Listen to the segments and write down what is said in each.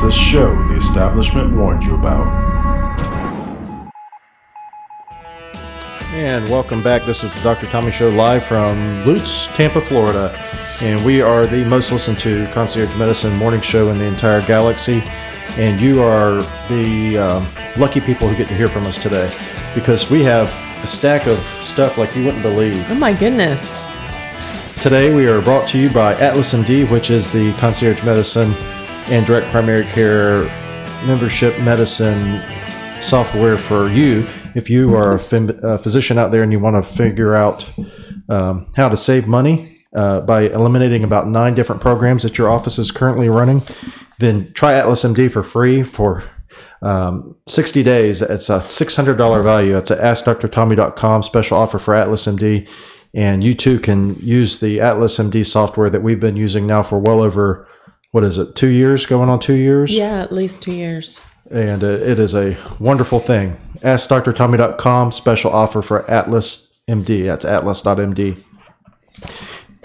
the show the establishment warned you about. And welcome back. This is the Dr. Tommy Show live from Lutz, Tampa, Florida. And we are the most listened to concierge medicine morning show in the entire galaxy. And you are the uh, lucky people who get to hear from us today because we have a stack of stuff like you wouldn't believe. Oh my goodness. Today we are brought to you by Atlas MD, which is the concierge medicine and direct primary care membership medicine software for you. If you are a, phym- a physician out there and you want to figure out um, how to save money uh, by eliminating about nine different programs that your office is currently running, then try Atlas MD for free for um, 60 days. It's a $600 value. It's at AskDrTommy.com special offer for Atlas MD. And you too can use the Atlas MD software that we've been using now for well over, what is it, two years, going on two years? Yeah, at least two years. and uh, it is a wonderful thing. AskDrTommy.com special offer for Atlas MD. That's atlas.md.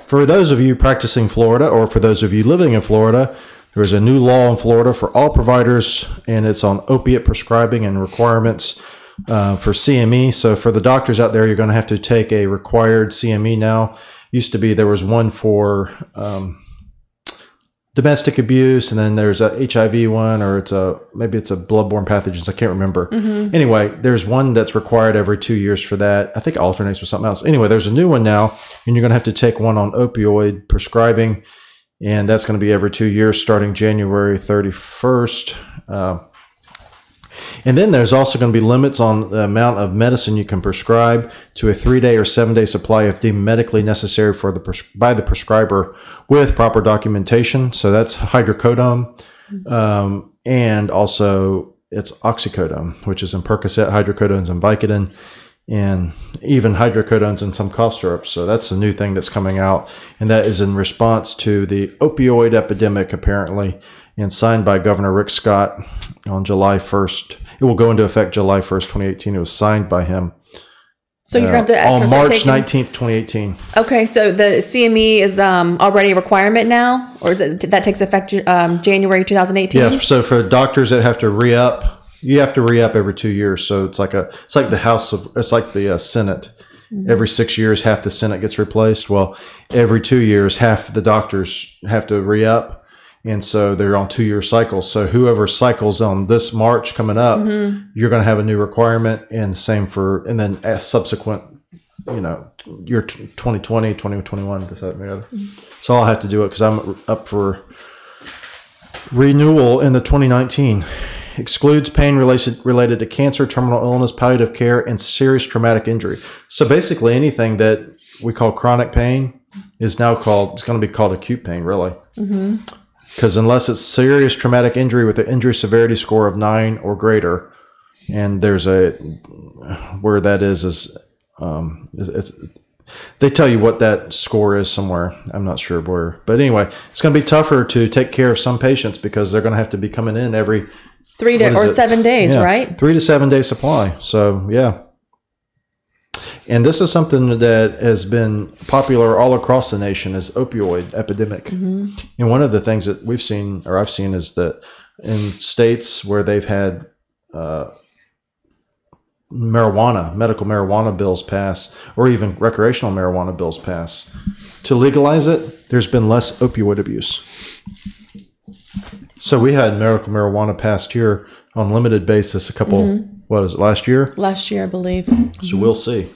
For those of you practicing Florida, or for those of you living in Florida, there is a new law in Florida for all providers, and it's on opiate prescribing and requirements uh, for CME. So for the doctors out there, you're going to have to take a required CME now. Used to be there was one for um, domestic abuse, and then there's a HIV one, or it's a maybe it's a bloodborne pathogens. I can't remember. Anyway, there's one that's required every two years for that. I think it alternates with something else. Anyway, there's a new one now, and you're going to have to take one on opioid prescribing, and that's going to be every two years starting January 31st. Uh, and then there's also going to be limits on the amount of medicine you can prescribe to a three day or seven day supply if deemed medically necessary for the pres- by the prescriber with proper documentation. So that's hydrocodone, um, and also it's oxycodone, which is in Percocet, hydrocodones, and Vicodin, and even hydrocodones and some cough syrups. So that's a new thing that's coming out, and that is in response to the opioid epidemic, apparently, and signed by Governor Rick Scott on July 1st. It will go into effect July 1st, 2018. It was signed by him So you're uh, going to have to on March taking- 19th, 2018. Okay, so the CME is um, already a requirement now, or is it that takes effect um, January 2018? Yes. So for doctors that have to re up, you have to re up every two years. So it's like a, it's like the House of, it's like the uh, Senate. Every six years, half the Senate gets replaced. Well, every two years, half the doctors have to re up. And so they're on two year cycles. So whoever cycles on this March coming up, mm-hmm. you're going to have a new requirement. And same for, and then as subsequent, you know, year t- 2020, 2021, this, that, and the other. Mm-hmm. So I'll have to do it because I'm up for renewal in the 2019 excludes pain related related to cancer, terminal illness, palliative care, and serious traumatic injury. So basically, anything that we call chronic pain is now called it's going to be called acute pain, really. Mm-hmm. Because unless it's serious traumatic injury with an injury severity score of nine or greater, and there's a where that is is um, is- it's they tell you what that score is somewhere. I'm not sure where, but anyway, it's going to be tougher to take care of some patients because they're going to have to be coming in every Three to, or it? seven days, yeah, right? Three to seven day supply. So yeah. And this is something that has been popular all across the nation is opioid epidemic. And one of the things that we've seen or I've seen is that in states where they've had uh, marijuana, medical marijuana bills pass, or even recreational marijuana bills pass, to legalize it, there's been less opioid abuse. So we had medical marijuana passed here on limited basis a couple, what is it, last year? Last year, I believe. So we'll see.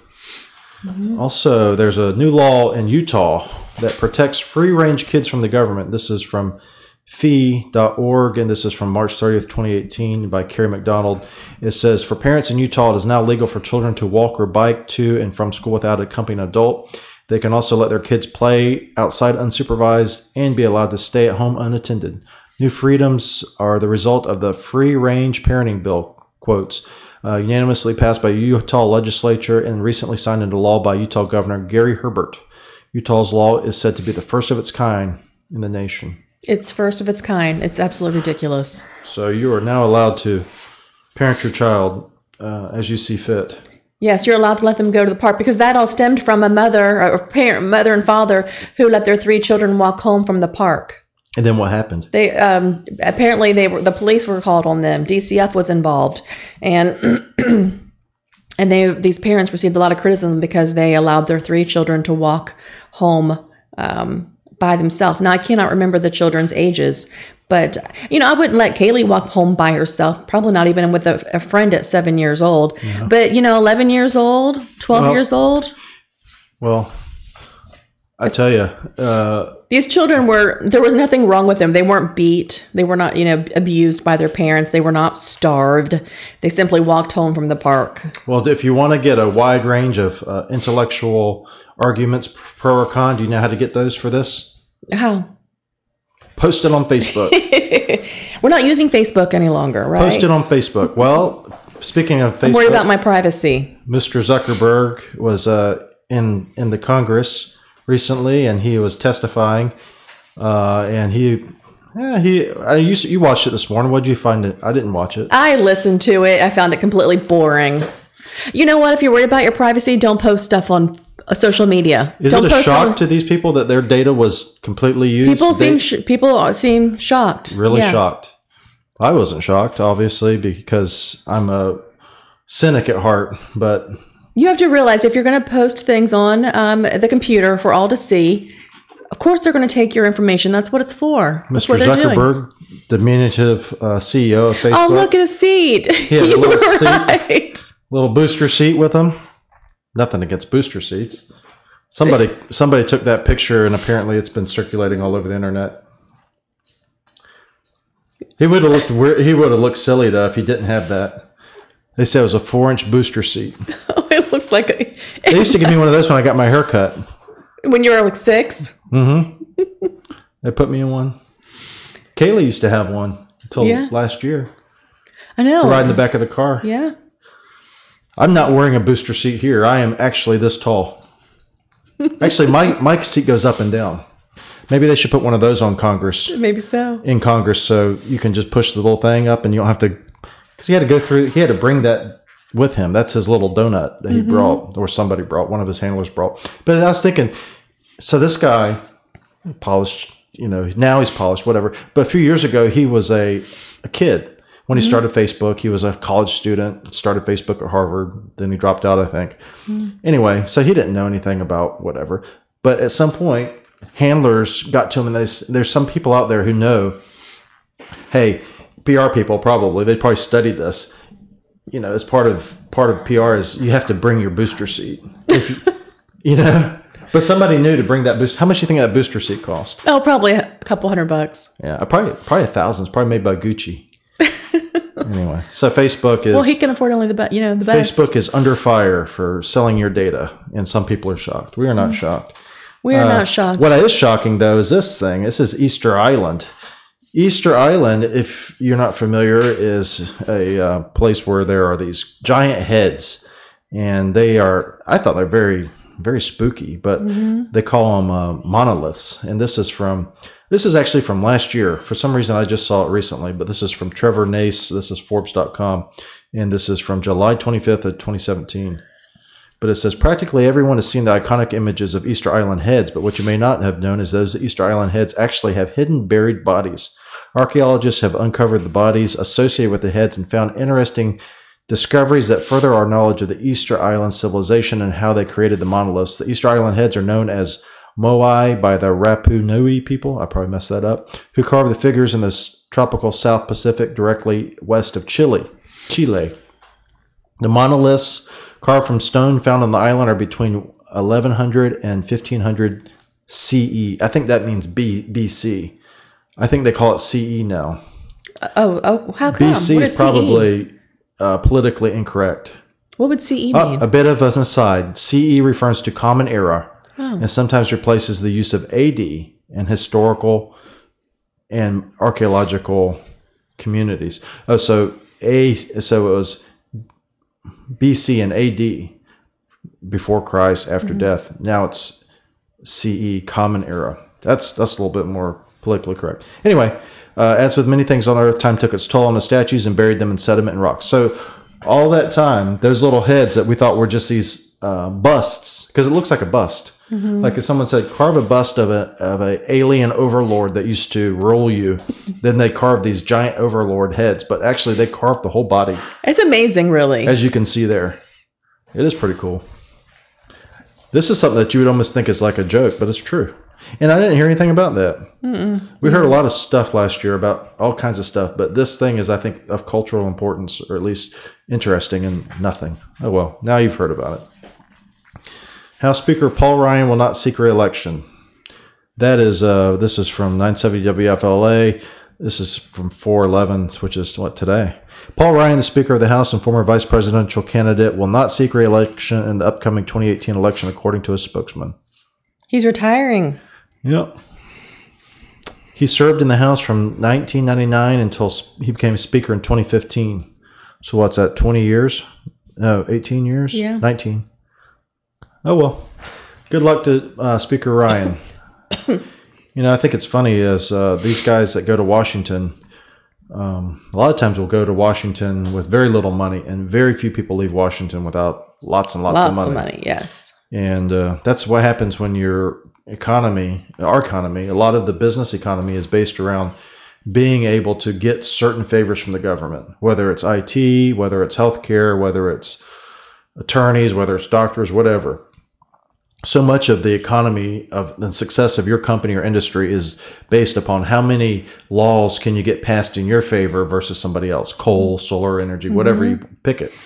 Mm-hmm. Also, there's a new law in Utah that protects free range kids from the government. This is from fee.org and this is from March 30th, 2018 by Kerry McDonald. It says for parents in Utah, it is now legal for children to walk or bike to and from school without accompanying an adult. They can also let their kids play outside unsupervised and be allowed to stay at home unattended. New freedoms are the result of the free range parenting bill, quotes, uh, unanimously passed by Utah legislature and recently signed into law by Utah Governor Gary Herbert. Utah's law is said to be the first of its kind in the nation. It's first of its kind. It's absolutely ridiculous. So you are now allowed to parent your child uh, as you see fit. Yes, you're allowed to let them go to the park because that all stemmed from a mother or parent, mother and father who let their three children walk home from the park. And then what happened? They um, apparently they were the police were called on them. DCF was involved, and and they these parents received a lot of criticism because they allowed their three children to walk home um, by themselves. Now I cannot remember the children's ages, but you know I wouldn't let Kaylee walk home by herself. Probably not even with a, a friend at seven years old. But you know, eleven years old, twelve Well- years old. Well, I tell you, uh, These children were there was nothing wrong with them. They weren't beat. They were not, you know, abused by their parents. They were not starved. They simply walked home from the park. well, if you want to get a wide range of uh, intellectual arguments pro or con, do you know how to get those for this? How? Post it on Facebook. We're not using Facebook any longer, right? Post it on Facebook. Well, speaking of I'm worried about my privacy. Mr. Zuckerberg was uh, in in the Congress recently, and he was testifying, uh, and he. Yeah, he. I used to, you watched it this morning. What did you find? It? I didn't watch it. I listened to it. I found it completely boring. You know what? If you're worried about your privacy, don't post stuff on uh, social media. Is don't it a shock on- to these people that their data was completely used? people They- seem sh- people seem shocked. really Yeah. shocked. I wasn't shocked, obviously, because I'm a cynic at heart. But You have to realize if you're going to post things on um, the computer for all to see, of course they're going to take your information. That's what it's for. That's Mr. what they're doing. Zuckerberg, diminutive uh, CEO of Facebook, Oh, look at his seat. a you little were seat. right. little booster seat with him. Nothing against booster seats. Somebody somebody took that picture, and apparently it's been circulating all over the internet. He would have looked weird. He would have looked silly though if he didn't have that. They said it was a four-inch booster seat. Looks like a, They used to give me one of those when I got my hair cut. when you were like six. Mm-hmm. They put me in one. Kaylee used to have one until Yeah. last year. I know. To ride in the back of the car. Yeah. I'm not wearing a booster seat here. I am actually this tall. Actually, my my seat goes up and down. Maybe they should put one of those on Congress Maybe so. in Congress, so you can just push the little thing up, and you don't have to. Because he had to go through. He had to bring that with him. That's his little donut that he mm-hmm. brought, or somebody brought. One of his handlers brought. But I was thinking, so this guy, polished. You know, now he's polished, whatever. But a few years ago, he was a a kid when he mm-hmm. started Facebook. He was a college student. Started Facebook at Harvard. Then he dropped out, I think. Mm-hmm. Anyway, so he didn't know anything about whatever. But at some point, handlers got to him, and they, there's some people out there who know hey, PR people probably they probably studied this. You know, as part of part of PR is you have to bring your booster seat. If you, you know, but somebody knew to bring that booster. How much do you think that booster seat cost? Oh, probably a couple hundred bucks. Yeah, probably probably a thousand. It's probably made by Gucci. anyway, so Facebook is Well, he can afford only the best. You know, the best. Facebook is under fire for selling your data, and some people are shocked. We are not mm-hmm. shocked. We are not uh, shocked. What is shocking though is this thing. This is Easter Island. Easter Island, if you're not familiar, is a uh, place where there are these giant heads, and they are. I thought they're very, very spooky, but they call them uh, monoliths. And this is from. This is actually from last year. For some reason, I just saw it recently, but this is from Trevor Nace. This is Forbes.com, and this is from July 25th of 2017 but it says practically everyone has seen the iconic images of Easter Island heads, but what you may not have known is those Easter Island heads actually have hidden buried bodies. Archaeologists have uncovered the bodies associated with the heads and found interesting discoveries that further our knowledge of the Easter Island civilization and how they created the monoliths. The Easter Island heads are known as Moai by the Rapu Nui people, I probably messed that up, who carved the figures in the tropical South Pacific directly west of Chile. Chile. The monoliths carved from stone found on the island are between 1100 and 1500 CE. I think that means B, BC. I think they call it CE now. oh, oh, how come? BC is CE probably uh, politically incorrect. What would CE mean? Uh, a bit of an aside CE refers to Common Era and sometimes replaces the use of AD in historical and archaeological communities. Oh, so A, so it was BC and AD before Christ, after death. Now it's CE, Common Era. That's that's a little bit more politically correct. Anyway, uh, as with many things on Earth, time took its toll on the statues and buried them in sediment and rocks. So all that time, those little heads that we thought were just these uh, busts because it looks like a bust. Like if someone said carve a bust of a of a alien overlord that used to rule you, then they carved these giant overlord heads, but actually they carved the whole body, It's amazing, really. as you can see there. It is pretty cool. This is something that you would almost think is like a joke, but it's true. And I didn't hear anything about that. We heard a lot of stuff last year about all kinds of stuff, but this thing is, I think, of cultural importance, or at least interesting, and nothing. Oh well, now you've heard about it. House Speaker Paul Ryan will not seek re-election. That is, uh, this is from 970 WFLA. This is from 411, which is what today. Paul Ryan, the Speaker of the House and former vice presidential candidate, will not seek re-election in the upcoming 2018 election, according to his spokesman. He's retiring. Yep. He served in the House from 1999 until he became Speaker in 2015. So what's that? 20 years? No, 18 years? Yeah. 19. Oh well. Good luck to uh, Speaker Ryan. you know, I think it's funny is uh, these guys that go to Washington. Um, a lot of times will go to Washington with very little money, and very few people leave Washington without lots and lots, Lots of money. of money. Yes. And uh, that's what happens when your economy, our economy, a lot of the business economy is based around being able to get certain favors from the government, whether it's IT, whether it's healthcare, whether it's attorneys, whether it's doctors, whatever. So much of the economy of the success of your company or industry is based upon how many laws can you get passed in your favor versus somebody else, coal, solar energy, whatever you pick it.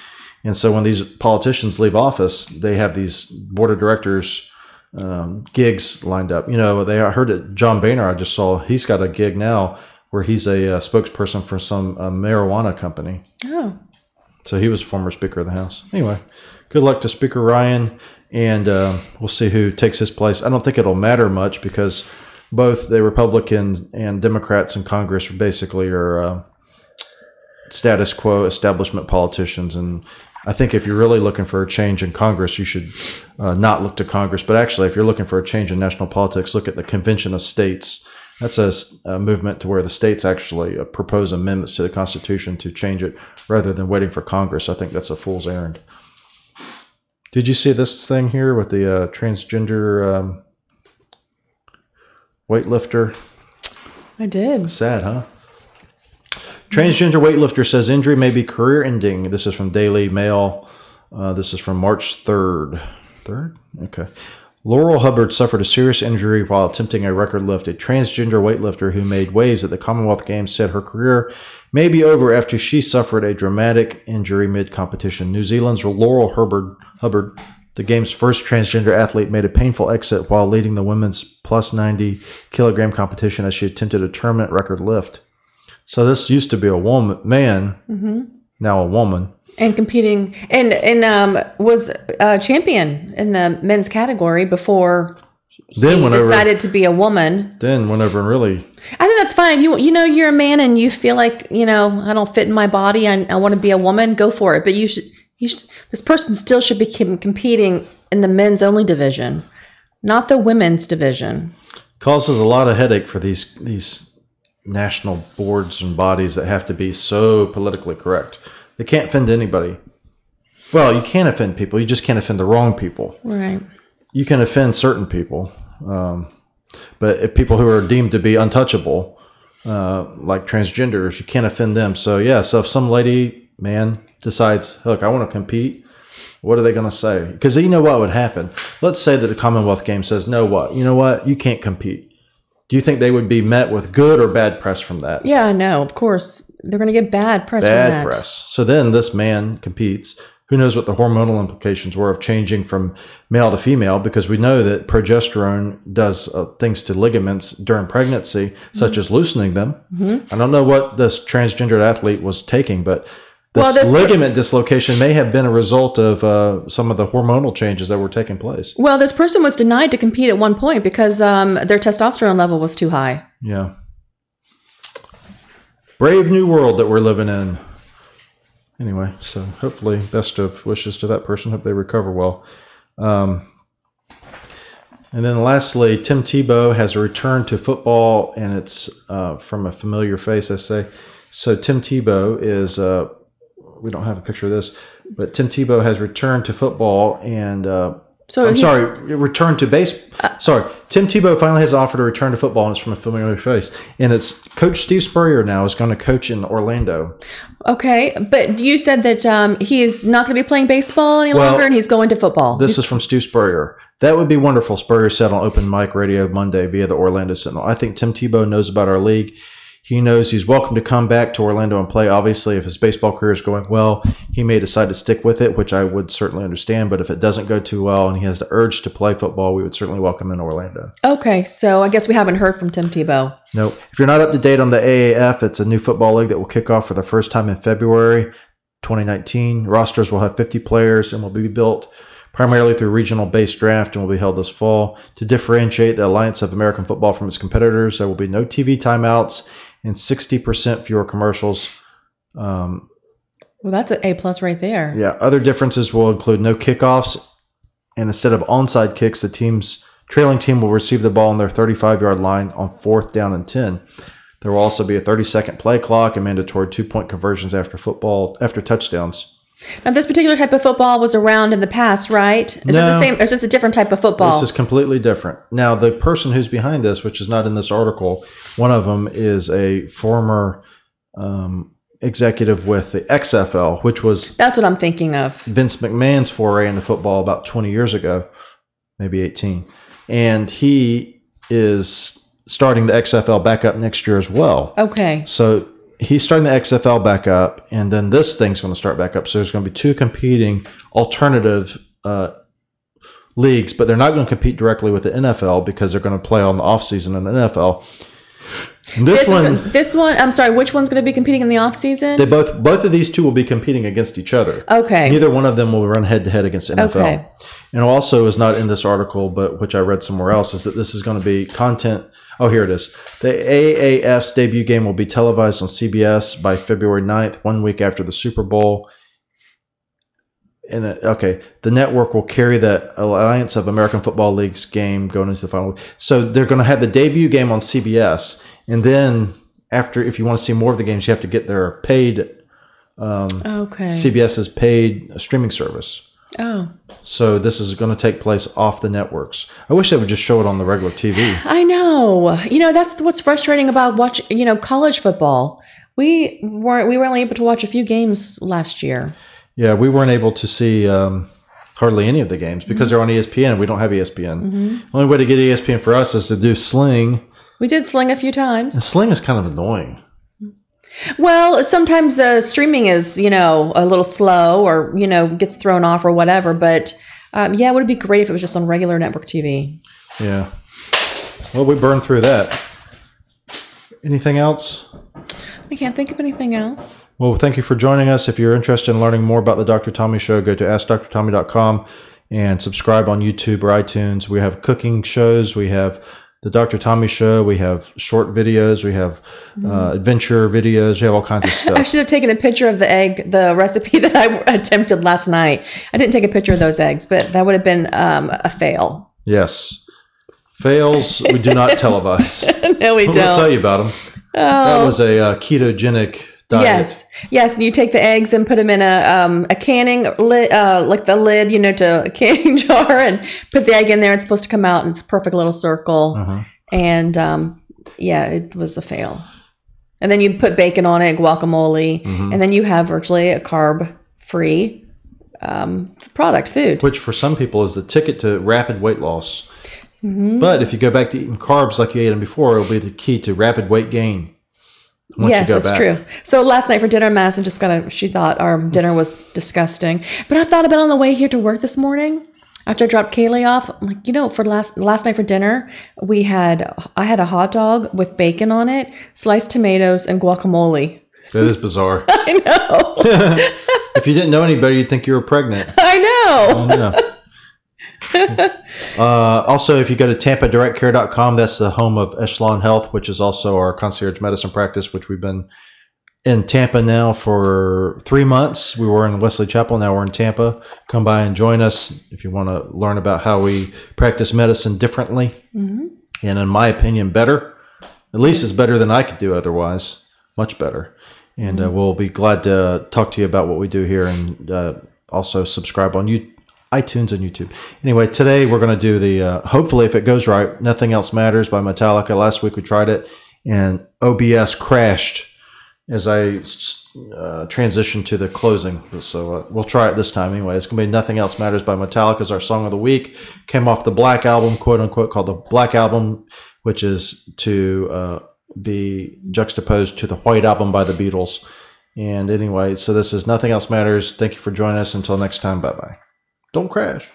And so when these politicians leave office, they have these board of directors um, gigs lined up. You know, they I heard that John Boehner, I just saw, he's got a gig now where he's a uh, spokesperson for some uh, marijuana company. Oh. So he was former Speaker of the House. Anyway, good luck to Speaker Ryan, and uh, we'll see who takes his place. I don't think it'll matter much because both the Republicans and Democrats in Congress basically are uh, status quo establishment politicians. And I think if you're really looking for a change in Congress, you should uh, not look to Congress. But actually, if you're looking for a change in national politics, look at the Convention of States. That's a movement to where the states actually uh, propose amendments to the Constitution to change it rather than waiting for Congress. I think that's a fool's errand. Did you see this thing here with the uh, transgender um, weightlifter? I did. Sad, huh? Transgender weightlifter says injury may be career ending. This is from Daily Mail. Uh, this is from March 3rd. 3rd? Okay. Laurel Hubbard suffered a serious injury while attempting a record lift. A transgender weightlifter who made waves at the Commonwealth Games said her career may be over after she suffered a dramatic injury mid competition. New Zealand's Laurel Hubbard, Hubbard, the game's first transgender athlete, made a painful exit while leading the women's plus 90 kilogram competition as she attempted a tournament record lift. So this used to be a woman, man, mm-hmm. now a woman. And competing and and um was a champion in the men's category before Then he whenever, decided to be a woman. then whenever and really, I think that's fine. You you know you're a man and you feel like you know I don't fit in my body. I, I want to be a woman. Go for it. But you should you should, this person still should be competing in the men's only division, not the women's division. causes a lot of headache for these these national boards and bodies that have to be so politically correct. They can't offend anybody. Well, you can't offend people. You just can't offend the wrong people. Right. You can offend certain people, um, but if people who are deemed to be untouchable, uh, like transgenders, you can't offend them. So yeah, so if some lady man decides, look, I want to compete, what are they going to say? Because you know what would happen. Let's say that the Commonwealth Game says, no, what? You know what? You can't compete. Do you think they would be met with good or bad press from that? Yeah, no. Of course, they're going to get bad press. from bad press. So then this man competes. Who knows what the hormonal implications were of changing from male to female? Because we know that progesterone does uh, things to ligaments during pregnancy, such Mm-hmm. as loosening them. I don't know what this transgendered athlete was taking, but this, Well, this- ligament dislocation may have been a result of uh, some of the hormonal changes that were taking place. Well, this person was denied to compete at one point because um, their testosterone level was too high. Yeah. Brave new world that we're living in. Anyway, so hopefully, best of wishes to that person. Hope they recover well. Um, and then lastly, Tim Tebow has returned to football, and it's uh, from a familiar face, I say. So Tim Tebow is uh, we don't have a picture of this, but Tim Tebow has returned to football and. Uh, So I'm sorry, return to base. sorry, Tim Tebow finally has offered to return to football, and it's from a familiar face. And it's Coach Steve Spurrier now is going to coach in Orlando. Okay, but you said that um, he is not going to be playing baseball any Well, longer, and he's going to football. This is from Steve Spurrier. That would be wonderful. Spurrier said on Open Mike Radio Monday via the Orlando Sentinel. I think Tim Tebow knows about our league. He knows he's welcome to come back to Orlando and play. Obviously, if his baseball career is going well, he may decide to stick with it, which I would certainly understand. But if it doesn't go too well and he has the urge to play football, we would certainly welcome him in Orlando. okay, so I guess we haven't heard from Tim Tebow. No, if you're not up to date on the AAF, it's a new football league that will kick off for the first time in February 2019. Rosters will have 50 players and will be built primarily through regional based draft and will be held this fall. To differentiate the Alliance of American Football from its competitors, there will be no TV timeouts and 60% fewer commercials. Um, Well, that's an A plus right there. yeah, other differences will include no kickoffs, and instead of onside kicks, the team's trailing team will receive the ball on their 35 yard line on fourth down and 10. There will also be a 30 second play clock and mandatory two point conversions after football after touchdowns. Now, this particular type of football was around in the past, right? Is this the same? Or is this a different type of football? This is completely different. Now, the person who's behind this, which is not in this article, one of them is a former um, executive with the XFL, which was that's what I'm thinking of. Vince McMahon's foray into football about 20 years ago, maybe 18. And he is starting the XFL back up next year as well. Okay. So he's starting the XFL back up, and then this thing's going to start back up. So there's going to be two competing alternative uh, leagues, but they're not going to compete directly with the NFL because they're going to play on the offseason in the NFL. This, This, one, is, this one, I'm sorry, which one's going to be competing in the off season? they both both of these two will be competing against each other. Okay. Neither one of them will run head to head against NFL. Okay. And also is not in this article, but which I read somewhere else, is that this is going to be content. Oh, here it is. The AAF's debut game will be televised on CBS by February 9th, one week after the Super Bowl. And uh, okay, the network will carry the Alliance of American Football League's game going into the final. So they're going to have the debut game on CBS, and then after, if you want to see more of the games, you have to get their paid okay. CBS's paid streaming service. oh, So this is going to take place off the networks. I wish they would just show it on the regular TV. I know. You know, that's what's frustrating about watch. You know, college football. We weren't. We were only able to watch a few games last year. Yeah, we weren't able to see um, hardly any of the games because they're on ESPN. We don't have ESPN. The only way to get ESPN for us is to do Sling. We did sling a few times. Sling is kind of annoying. Well, sometimes the streaming is, you know, a little slow or, you know, gets thrown off or whatever. But um, yeah, it would be great if it was just on regular network TV. Yeah. Well, we burned through that. Anything else? I can't think of anything else. Well, thank you for joining us. If you're interested in learning more about the Dr. Tommy Show, go to AskDrTommy.com and subscribe on YouTube or iTunes. We have cooking shows. We have the Dr. Tommy Show. We have short videos. We have uh, adventure videos. We have all kinds of stuff. I should have taken a picture of the egg, the recipe that I attempted last night. I didn't take a picture of those eggs, but that would have been um, a fail. yes. Fails, we do not televise. no, we We'll don't. tell you about them. That was a uh, ketogenic diet. Yes, yes. And you take the eggs and put them in a um, a canning lid, uh, like the lid, you know, to a canning jar, and put the egg in there. It's supposed to come out, and it's a perfect little circle. Uh-huh. And um, yeah, it was a fail. And then you put bacon on it, guacamole, Mm-hmm. and then you have virtually a carb free um, product food. which for some people is the ticket to rapid weight loss. Mm-hmm. But if you go back to eating carbs like you ate them before, it'll be the key to rapid weight gain. Yes, that's back. true. So last night for dinner, Madison just got a. She thought our dinner was disgusting, but I thought about on the way here to work this morning. After I dropped Kaylee off, I'm like, you know, for last last night for dinner, we had I had a hot dog with bacon on it, sliced tomatoes, and guacamole. That is bizarre. I know, if you didn't know anybody, you'd think you were pregnant. I know. Yeah. uh, also, if you go to tampadirectcare.com, that's the home of Echelon Health, which is also our concierge medicine practice, which we've been in Tampa now for three months. We were in Wesley Chapel, now we're in Tampa. Come by and join us if you want to learn about how we practice medicine differently. And in my opinion, better. At least it's better than I could do otherwise. Much better. and uh, we'll be glad to talk to you about what we do here, and uh, also subscribe on you. iTunes and YouTube. Anyway, today we're going to do the. Uh, hopefully, if it goes right, nothing else matters by Metallica. Last week we tried it, and OBS crashed as I uh, transition to the closing. So uh, we'll try it this time anyway. It's going to be Nothing Else Matters by Metallica as our song of the week. Came off the Black Album, quote unquote, called the Black Album, which is to uh, be juxtaposed to the White Album by the Beatles. And anyway, so this is Nothing Else Matters. Thank you for joining us. Until next time, bye bye. Don't crash.